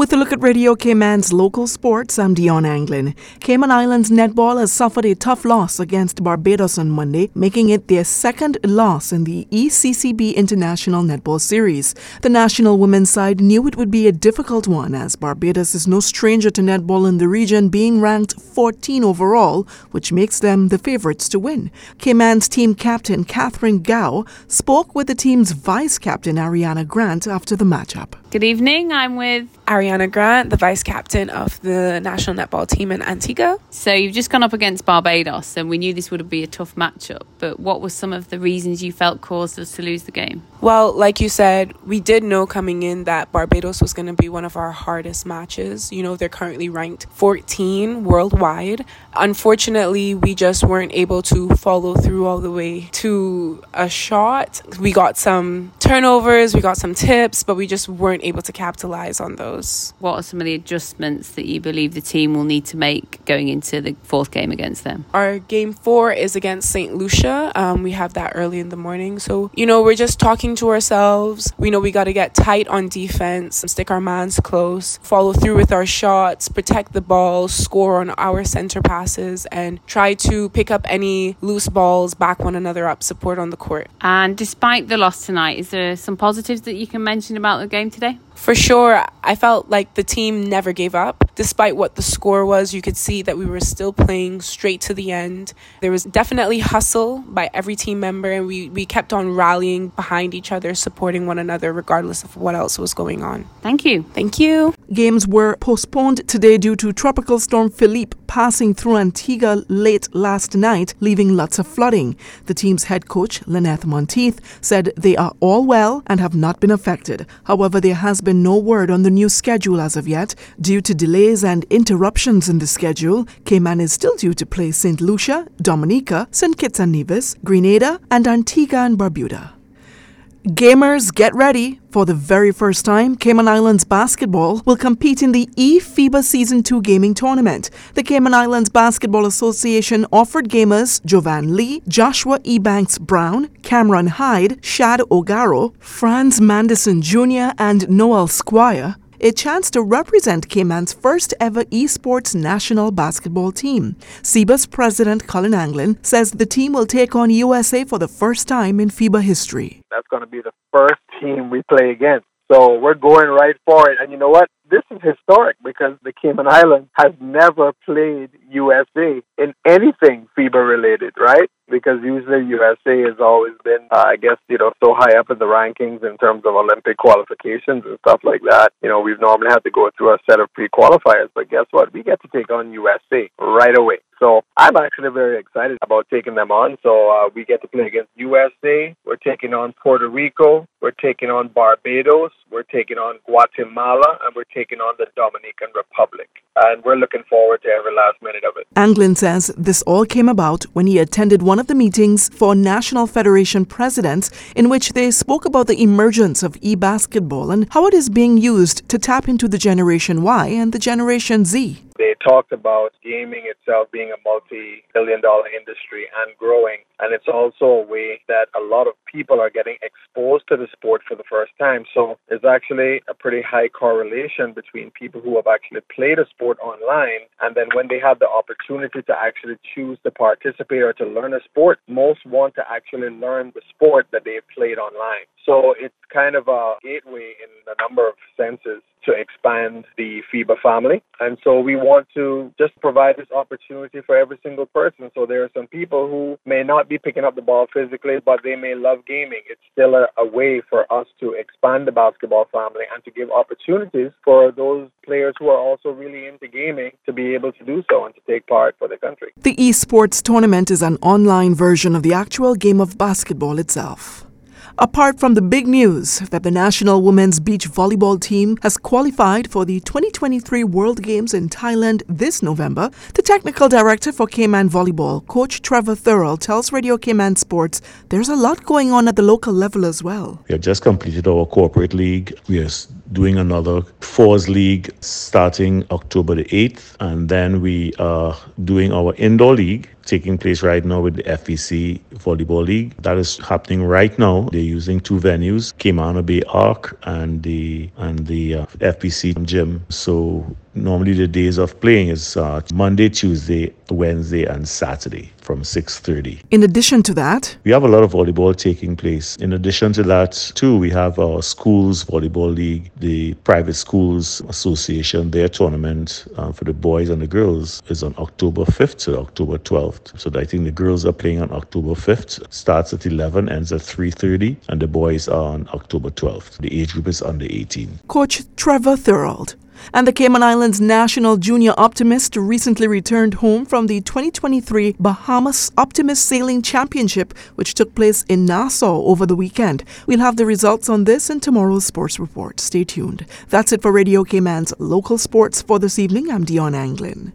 With a look at Radio Cayman's local sports, I'm Dion Anglin. Cayman Islands netball has suffered a tough loss against Barbados on Monday, making it their second loss in the ECCB International Netball Series. The national women's side knew it would be a difficult one as Barbados is no stranger to netball in the region, being ranked 14 overall, which makes them the favorites to win. Cayman's team captain Catherine Gao spoke with the team's vice captain Ariana Grant after the matchup. Good evening. I'm with Ariana Grant, the vice captain of the national netball team in Antigua. So you've just gone up against Barbados, and we knew this would be a tough matchup. But what were some of the reasons you felt caused us to lose the game? Well, like you said, we did know coming in that Barbados was going to be one of our hardest matches. You know, they're currently ranked 14 worldwide. Unfortunately, we just weren't able to follow through all the way to a shot. We got some turnovers, we got some tips, but we just weren't able to capitalize on those. What are some of the adjustments that you believe the team will need to make going into the fourth game against them? Our game four is against St. Lucia. Um, we have that early in the morning. So, you know, we're just talking to ourselves. We know we got to get tight on defense, and stick our mans close, follow through with our shots, protect the ball, score on our center passes, and try to pick up any loose balls, back one another up, support on the court. And despite the loss tonight, is there some positives that you can mention about the game today? For sure, I felt like the team never gave up. Despite what the score was, you could see that we were still playing straight to the end. There was definitely hustle by every team member, and we, we kept on rallying behind each other, supporting one another, regardless of what else was going on. Thank you. Thank you. Games were postponed today due to Tropical Storm Philippe passing through Antigua late last night, leaving lots of flooding. The team's head coach, Lynette Monteith, said they are all well and have not been affected. However, there has been no word on the new schedule as of yet. Due to delays and interruptions in the schedule, Cayman is still due to play St. Lucia, Dominica, St. Kitts and Nevis, Grenada, and Antigua and Barbuda. Gamers, get ready. For the very first time, Cayman Islands basketball will compete in the eFIBA Season 2 gaming tournament. The Cayman Islands Basketball Association offered gamers Jovan Lee, Joshua Ebanks Brown, Cameron Hyde, Shad Ogaro, Franz Manderson Jr., and Noel Squire a chance to represent Cayman's first ever esports national basketball team. CIBA's president Colin Anglin says the team will take on USA for the first time in FIBA history. That's going to be the first team we play against. So we're going right for it. And you know what? This is historic because the Cayman Islands has never played USA in anything FIBA related, right? Because usually USA has always been, uh, I guess, you know, so high up in the rankings in terms of Olympic qualifications and stuff like that. You know, we've normally had to go through a set of pre qualifiers, but guess what? We get to take on USA right away. So I'm actually very excited about taking them on. So uh, we get to play against USA. We're taking on Puerto Rico. We're taking on Barbados. We're taking on Guatemala, and we're taking on the Dominican Republic. And we're looking forward to every last minute of it. Anglin says this all came about when he attended one of the meetings for National Federation presidents, in which they spoke about the emergence of e basketball and how it is being used to tap into the Generation Y and the Generation Z. They talked about gaming itself being a multi billion dollar industry and growing. And it's also a way that a lot of people are getting exposed to the sport for the first time. So there's actually a pretty high correlation between people who have actually played a sport online and then when they have the opportunity to actually choose to participate or to learn a sport, most want to actually learn the sport that they've played online. So it's kind of a gateway in a number of senses to expand the FIBA family. And so we want to just provide this opportunity for every single person. So there are some people who may not be picking up the ball physically, but they may love gaming. It's still a, a way for us to expand the basketball family and to give opportunities for those players who are also really into gaming to be able to do so and to take part for the country. The esports tournament is an online version of the actual game of basketball itself. Apart from the big news that the national women's beach volleyball team has qualified for the 2023 World Games in Thailand this November, the technical director for Cayman Volleyball, Coach Trevor Thurl, tells Radio Cayman Sports there's a lot going on at the local level as well. We have just completed our corporate league. We are doing another Fours League starting October the 8th. And then we are doing our indoor league taking place right now with the FEC Volleyball League. That is happening right now. They're using two venues, Cayman Bay Arc and the and the uh, FPC gym. So normally the days of playing is uh, Monday, Tuesday, Wednesday, and Saturday from 6:30. In addition to that, we have a lot of volleyball taking place. In addition to that, too, we have our schools volleyball league, the private schools association. Their tournament uh, for the boys and the girls is on October 5th to October 12th. So I think the girls are playing on October 5th. Starts at 11, ends at 3:30, and the boys are on October 12th. The age group is under 18. Coach Trevor Thorold and the Cayman Islands national junior optimist recently returned home from the 2023 Bahamas Optimist Sailing Championship, which took place in Nassau over the weekend. We'll have the results on this in tomorrow's sports report. Stay tuned. That's it for Radio Cayman's local sports for this evening. I'm Dion Anglin.